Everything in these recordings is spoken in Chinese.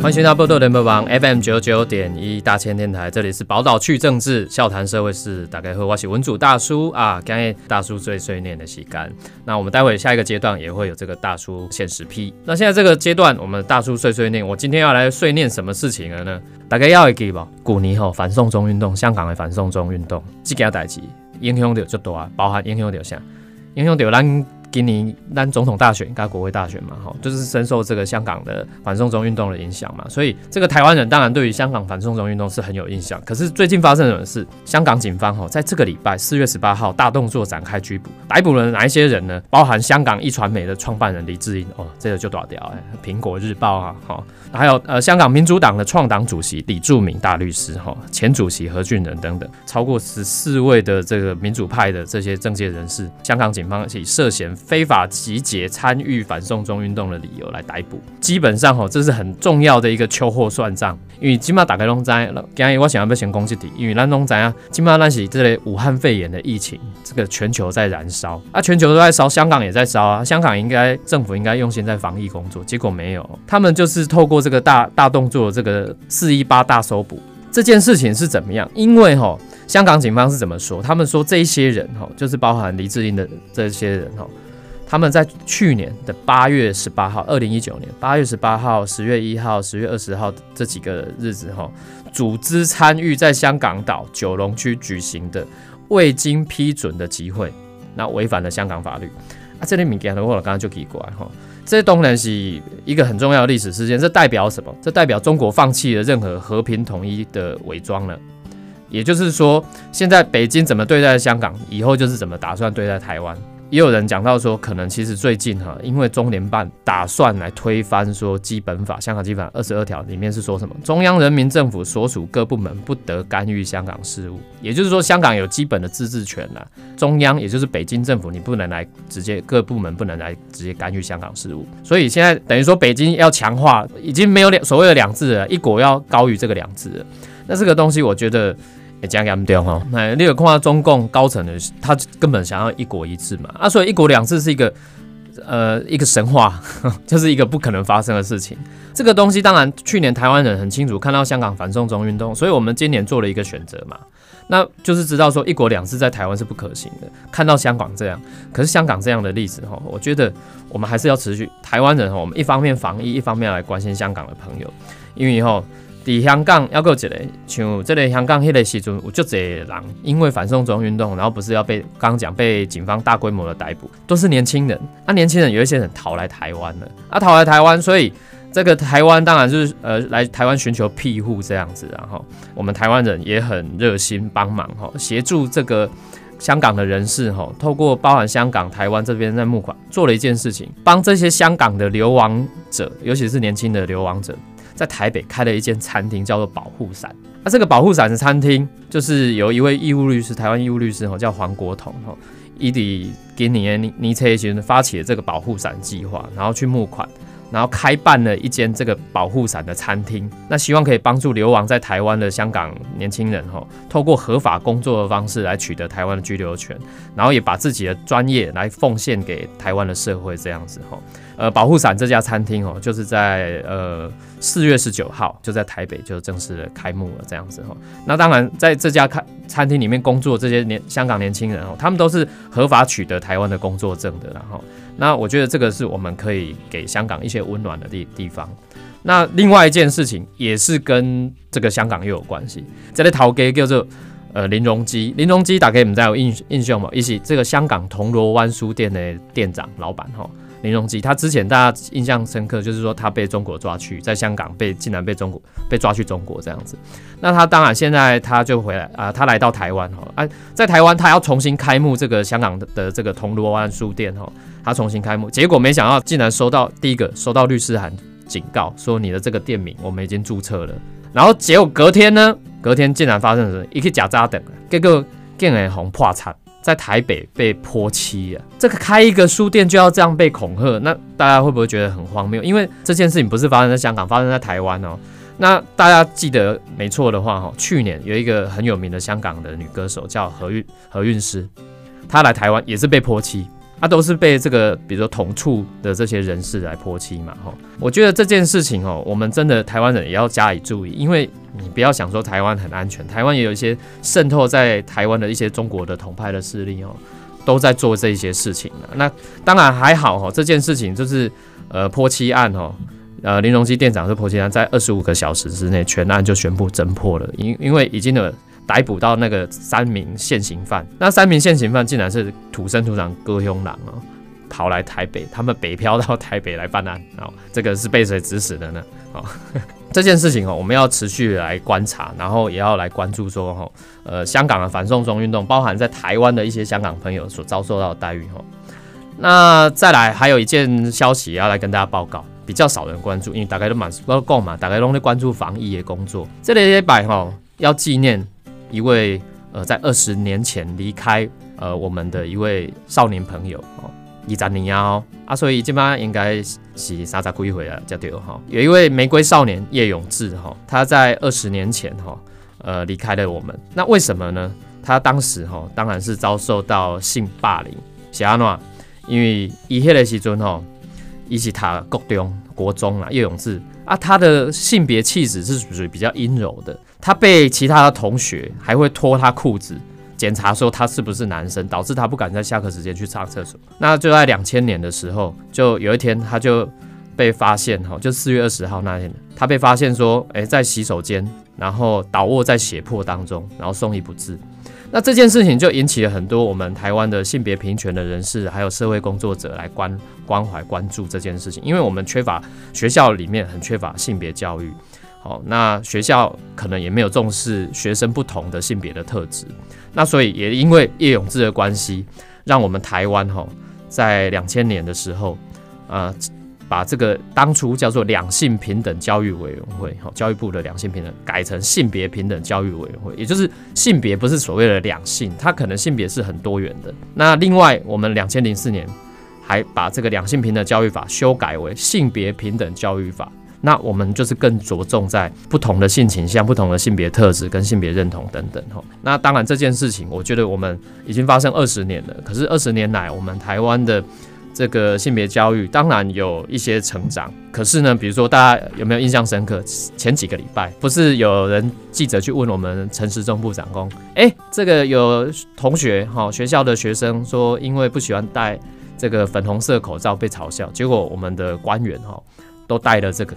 欢迎回到波多联播网 FM 九九点一大千电台，这里是宝岛趣政治，笑谈社会事。大家好，我是文主大叔啊，刚才大叔最碎念的洗干。那我们待会下一个阶段也会有这个大叔现实批。那现在这个阶段，我们大叔碎碎念，我今天要来碎念什么事情了呢？大家要记吧，古尼吼反送中运动，香港的反送中运动，这件代志影响到就多啊，包含影响到啥？影响到咱。今年当总统大选，该国会大选嘛，哈，就是深受这个香港的反送中运动的影响嘛，所以这个台湾人当然对于香港反送中运动是很有印象。可是最近发生什么事？香港警方哈，在这个礼拜四月十八号大动作展开拘捕，逮捕了哪一些人呢？包含香港一传媒的创办人李志英，哦，这个就打掉哎，苹果日报啊，哈，还有呃香港民主党的创党主席李柱铭大律师，哈，前主席何俊仁等等，超过十四位的这个民主派的这些政界人士，香港警方以涉嫌。非法集结参与反送中运动的理由来逮捕，基本上吼，这是很重要的一个秋后算账。因为起码打开龙灾了，今日我想要不先攻击你，因为咱龙灾啊，起码那是这类武汉肺炎的疫情，这个全球在燃烧啊，全球都在烧，香港也在烧啊。香港应该政府应该用心在防疫工作，结果没有，他们就是透过这个大大动作，这个四一八大搜捕这件事情是怎么样？因为吼，香港警方是怎么说？他们说这些人吼，就是包含黎智英的这些人吼。他们在去年的八月十八号，二零一九年八月十八号、十月一号、十月二十号这几个日子，哈，组织参与在香港岛九龙区举行的未经批准的集会，那违反了香港法律。啊，这里物件的话，我刚刚就提过来，哈，这当然是一个很重要的历史事件。这代表什么？这代表中国放弃了任何和平统一的伪装了。也就是说，现在北京怎么对待香港，以后就是怎么打算对待台湾。也有人讲到说，可能其实最近哈，因为中联办打算来推翻说基本法，香港基本法二十二条里面是说什么？中央人民政府所属各部门不得干预香港事务，也就是说香港有基本的自治权了。中央也就是北京政府，你不能来直接各部门不能来直接干预香港事务。所以现在等于说北京要强化，已经没有两所谓的两制了，一国要高于这个两制了。那这个东西我觉得。也讲严重哈，那你有看到中共高层的，他根本想要一国一制嘛？啊，所以一国两制是一个呃一个神话，就是一个不可能发生的事情。这个东西当然去年台湾人很清楚看到香港反送中运动，所以我们今年做了一个选择嘛，那就是知道说一国两制在台湾是不可行的。看到香港这样，可是香港这样的例子哈，我觉得我们还是要持续。台湾人哈，我们一方面防疫，一方面来关心香港的朋友，因为以后。伫香港要够一个，像这个香港迄个时阵有足侪人，因为反送中运动，然后不是要被刚刚讲被警方大规模的逮捕，都是年轻人。啊，年轻人有一些人逃来台湾了，啊，逃来台湾，所以这个台湾当然就是呃来台湾寻求庇护这样子，然后我们台湾人也很热心帮忙哈，协助这个香港的人士哈，透过包含香港、台湾这边在募款，做了一件事情，帮这些香港的流亡者，尤其是年轻的流亡者。在台北开了一间餐厅，叫做保护伞。那这个保护伞的餐厅，就是有一位义务律师，台湾义务律师哈，叫黄国统哈，伊底给你尼尼车先发起了这个保护伞计划，然后去募款。然后开办了一间这个保护伞的餐厅，那希望可以帮助流亡在台湾的香港年轻人哈，透过合法工作的方式来取得台湾的居留权，然后也把自己的专业来奉献给台湾的社会这样子哈。呃，保护伞这家餐厅哦，就是在呃四月十九号就在台北就正式的开幕了这样子哈。那当然在这家开餐厅里面工作这些年香港年轻人哦，他们都是合法取得台湾的工作证的然后。那我觉得这个是我们可以给香港一些温暖的地地方。那另外一件事情也是跟这个香港又有关系。这里陶给叫做呃林荣基，林荣基大概你们在有印印象吗？一起这个香港铜锣湾书店的店长老板哈。林荣基，他之前大家印象深刻，就是说他被中国抓去，在香港被竟然被中国被抓去中国这样子。那他当然现在他就回来啊，他来到台湾哈啊，在台湾他要重新开幕这个香港的这个铜锣湾书店哈，他重新开幕，结果没想到竟然收到第一个收到律师函警告，说你的这个店名我们已经注册了，然后结果隔天呢，隔天竟然发生了一个假扎等，这个竟然红破产。在台北被泼漆啊！这个开一个书店就要这样被恐吓，那大家会不会觉得很荒谬？因为这件事情不是发生在香港，发生在台湾哦。那大家记得没错的话，哈，去年有一个很有名的香港的女歌手叫何韵何韵诗，她来台湾也是被泼漆，啊，都是被这个比如说同处的这些人士来泼漆嘛，哈。我觉得这件事情哦，我们真的台湾人也要加以注意，因为你不要想说台湾很安全，台湾也有一些渗透在台湾的一些中国的同派的势力哦，都在做这些事情那当然还好哈，这件事情就是呃泼漆案哦，呃林荣基店长是泼漆案，在二十五个小时之内全案就宣布侦破了，因因为已经有。逮捕到那个三名现行犯，那三名现行犯竟然是土生土长歌凶狼哦，跑来台北，他们北漂到台北来办案哦，这个是被谁指使的呢？哦，这件事情哦，我们要持续来观察，然后也要来关注说哈，呃，香港的反送中运动，包含在台湾的一些香港朋友所遭受到的待遇哈。那再来还有一件消息要来跟大家报告，比较少人关注，因为大概都蛮都够嘛，大概都在关注防疫的工作。这里一摆哈，要纪念。一位呃，在二十年前离开呃我们的一位少年朋友哦，伊扎尼亚哦啊，所以今晚应该是沙扎归回了，叫对哈。有一位玫瑰少年叶永志哈，他在二十年前哈呃离开了我们。那为什么呢？他当时哈当然是遭受到性霸凌，小阿诺，因为伊迄个时阵哈，伊是他国中国中啊，叶永志啊，他的性别气质是属于比较阴柔的。他被其他的同学还会脱他裤子检查说他是不是男生，导致他不敢在下课时间去上厕所。那就在两千年的时候，就有一天他就被发现哈，就四月二十号那天，他被发现说，诶，在洗手间，然后倒卧在血泊当中，然后送医不治。那这件事情就引起了很多我们台湾的性别平权的人士，还有社会工作者来关关怀关注这件事情，因为我们缺乏学校里面很缺乏性别教育。哦，那学校可能也没有重视学生不同的性别的特质，那所以也因为叶永志的关系，让我们台湾哈在两千年的时候，呃，把这个当初叫做两性平等教育委员会，哈，教育部的两性平等改成性别平等教育委员会，也就是性别不是所谓的两性，它可能性别是很多元的。那另外，我们两千零四年还把这个两性平等教育法修改为性别平等教育法。那我们就是更着重在不同的性倾向、不同的性别特质跟性别认同等等哈。那当然这件事情，我觉得我们已经发生二十年了。可是二十年来，我们台湾的这个性别教育当然有一些成长。可是呢，比如说大家有没有印象深刻？前几个礼拜不是有人记者去问我们陈时中部长公，哎，这个有同学哈学校的学生说，因为不喜欢戴这个粉红色口罩被嘲笑，结果我们的官员哈。都戴了这个，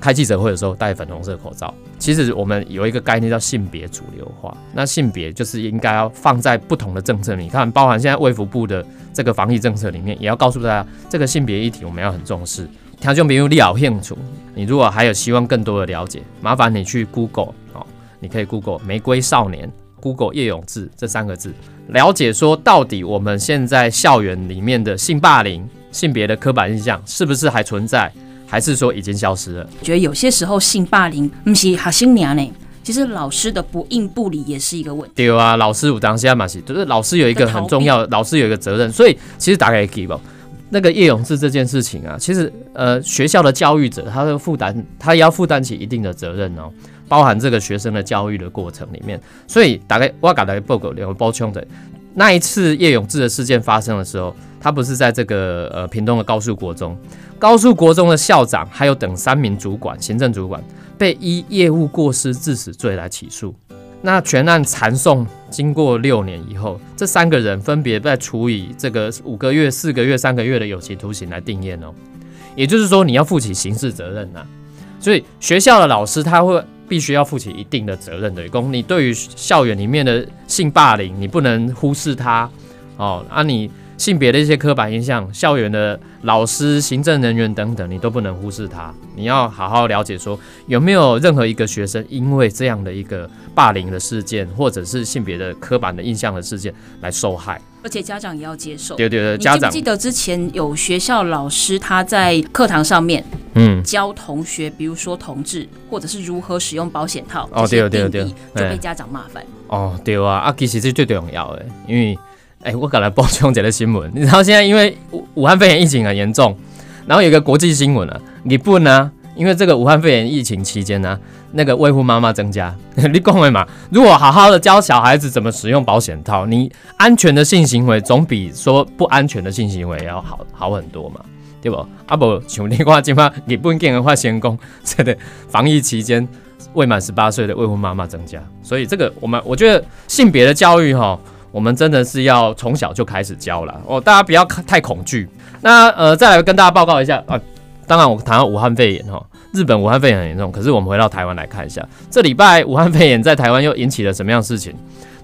开记者会的时候戴粉红色口罩。其实我们有一个概念叫性别主流化，那性别就是应该要放在不同的政策里。你看，包含现在卫福部的这个防疫政策里面，也要告诉大家，这个性别议题我们要很重视。听众朋友，你好兴趣，你如果还有希望更多的了解，麻烦你去 Google 哦，你可以 Google 玫瑰少年，Google 叶永志这三个字，了解说到底我们现在校园里面的性霸凌、性别的刻板印象是不是还存在？还是说已经消失了？觉得有些时候性霸凌不是好新娘呢，其实老师的不应不理也是一个问题。对啊，老师有当下嘛是，就是老师有一个很重要，老师有一个责任。所以其实打给 k e p 那个叶永志这件事情啊，其实呃学校的教育者，他的负担，他也要负担起一定的责任哦，包含这个学生的教育的过程里面。所以大概我搞的报告两个包腔的，那一次叶永志的事件发生的时候，他不是在这个呃屏东的高速国中。高速国中的校长还有等三名主管、行政主管被依业务过失致死罪来起诉。那全案传送经过六年以后，这三个人分别被处以这个五个月、四个月、三个月的有期徒刑来定验哦。也就是说，你要负起刑事责任呐。所以学校的老师他会必须要负起一定的责任的。公，你对于校园里面的性霸凌，你不能忽视他哦。啊，你。性别的一些刻板印象，校园的老师、行政人员等等，你都不能忽视他。你要好好了解，说有没有任何一个学生因为这样的一个霸凌的事件，或者是性别的刻板的印象的事件来受害。而且家长也要接受。对对对，家长记得之前有学校老师他在课堂上面，嗯，教同学，比如说同志，或者是如何使用保险套，哦对对对，就被家长骂翻。哦对啊，啊其实这最重要的，因为。哎，我赶来补充这个新闻。你知道现在因为武武汉肺炎疫情很严重，然后有一个国际新闻啊，日本呢因为这个武汉肺炎疫情期间呢，那个未婚妈妈增加。你讲为嘛？如果好好的教小孩子怎么使用保险套，你安全的性行为总比说不安全的性行为要好好很多嘛，对不？啊不，像你话今嘛日本竟然发现讲，这个防疫期间未满十八岁的未婚妈妈增加，所以这个我们我觉得性别的教育哈，我们真的是要从小就开始教了哦，大家不要太恐惧。那呃，再来跟大家报告一下啊。当然，我谈到武汉肺炎哈，日本武汉肺炎很严重。可是我们回到台湾来看一下，这礼拜武汉肺炎在台湾又引起了什么样事情？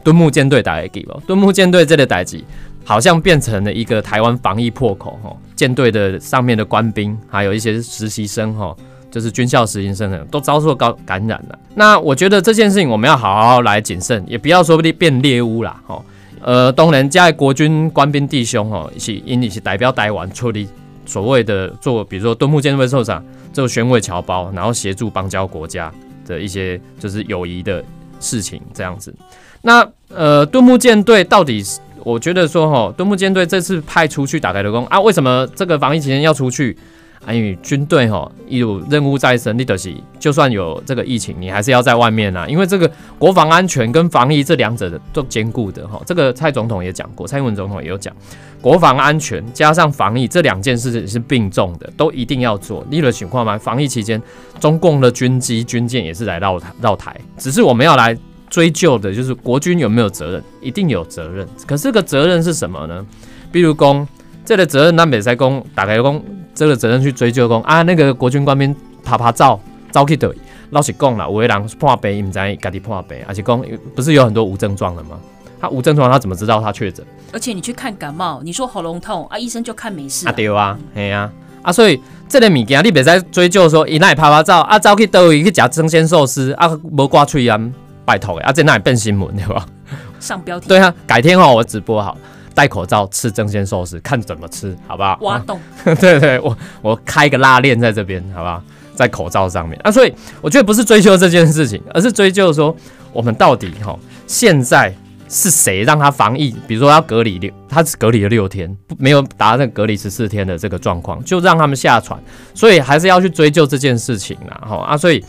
敦木舰队打 A G 吧，敦木舰队这个打击好像变成了一个台湾防疫破口哈。舰队的上面的官兵，还有一些实习生哈，就是军校实习生都遭受高感染了。那我觉得这件事情我们要好好来谨慎，也不要说不定变猎物啦哈。呃，当然，在国军官兵弟兄哈，是因你是代表台湾处理。所谓的做，比如说敦睦舰队受伤，做宣慰侨胞，然后协助邦交国家的一些就是友谊的事情，这样子。那呃，敦睦舰队到底是，我觉得说哈，敦睦舰队这次派出去打开的工啊，为什么这个防疫期间要出去？因为军队哈有任务在身，你得是就算有这个疫情，你还是要在外面啊。因为这个国防安全跟防疫这两者的都兼顾的哈。这个蔡总统也讲过，蔡英文总统也有讲，国防安全加上防疫这两件事是并重的，都一定要做。你的情况嘛？防疫期间，中共的军机军舰也是来绕台绕台，只是我们要来追究的就是国军有没有责任，一定有责任。可是个责任是什么呢？比如讲，这个责任南北塞公打开公。这个责任去追究公啊，那个国军官兵拍拍照，照去的，老实讲了，有的人破病，唔知家己破病，而且讲不是有很多无症状的吗？他无症状，他怎么知道他确诊？而且你去看感冒，你说喉咙痛啊，医生就看没事。啊对啊，系啊，啊所以这个物件你别再追究说，伊那拍拍照啊，走去倒位去食生鲜寿司啊，无挂喙炎，拜托诶，啊这那里变新闻对吧？上标题。对啊，改天哦，我直播好。戴口罩吃蒸鲜寿司，看怎么吃，好不好？挖洞，对对，我我开个拉链在这边，好不好？在口罩上面啊，所以我觉得不是追究这件事情，而是追究说我们到底哈，现在是谁让他防疫？比如说要隔离六，他只隔离了六天，没有达到隔离十四天的这个状况，就让他们下船，所以还是要去追究这件事情啦，哈啊，所以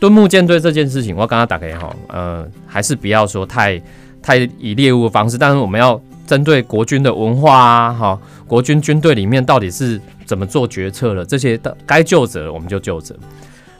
敦木舰队这件事情，我刚刚打开哈，呃，还是不要说太太以猎物的方式，但是我们要。针对国军的文化啊，哈，国军军队里面到底是怎么做决策的？这些的该就责我们就就责。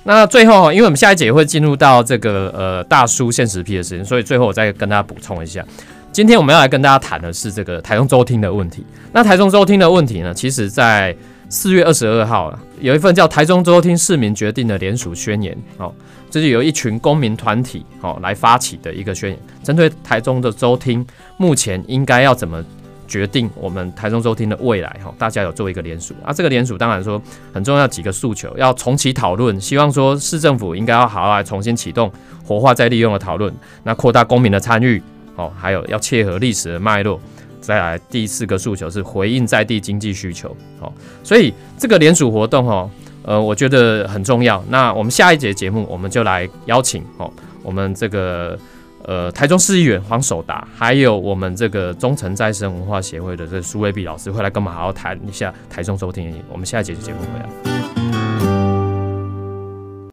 那最后，因为我们下一节也会进入到这个呃大叔现实批的时间，所以最后我再跟大家补充一下，今天我们要来跟大家谈的是这个台中周厅的问题。那台中周厅的问题呢，其实在四月二十二号有一份叫《台中周厅市民决定的联署宣言》哦。这是由一群公民团体哦来发起的一个宣言，针对台中的州厅目前应该要怎么决定我们台中州厅的未来哈，大家有做一个联署啊。这个联署当然说很重要几个诉求，要重启讨论，希望说市政府应该要好好来重新启动活化再利用的讨论，那扩大公民的参与哦，还有要切合历史的脉络。再来第四个诉求是回应在地经济需求哦，所以这个联署活动哦。呃，我觉得很重要。那我们下一节节目，我们就来邀请哦，我们这个呃台中市议员黄守达，还有我们这个中诚再生文化协会的这苏威碧老师，会来跟我们好好谈一下台中收听。我们下一节节目回来。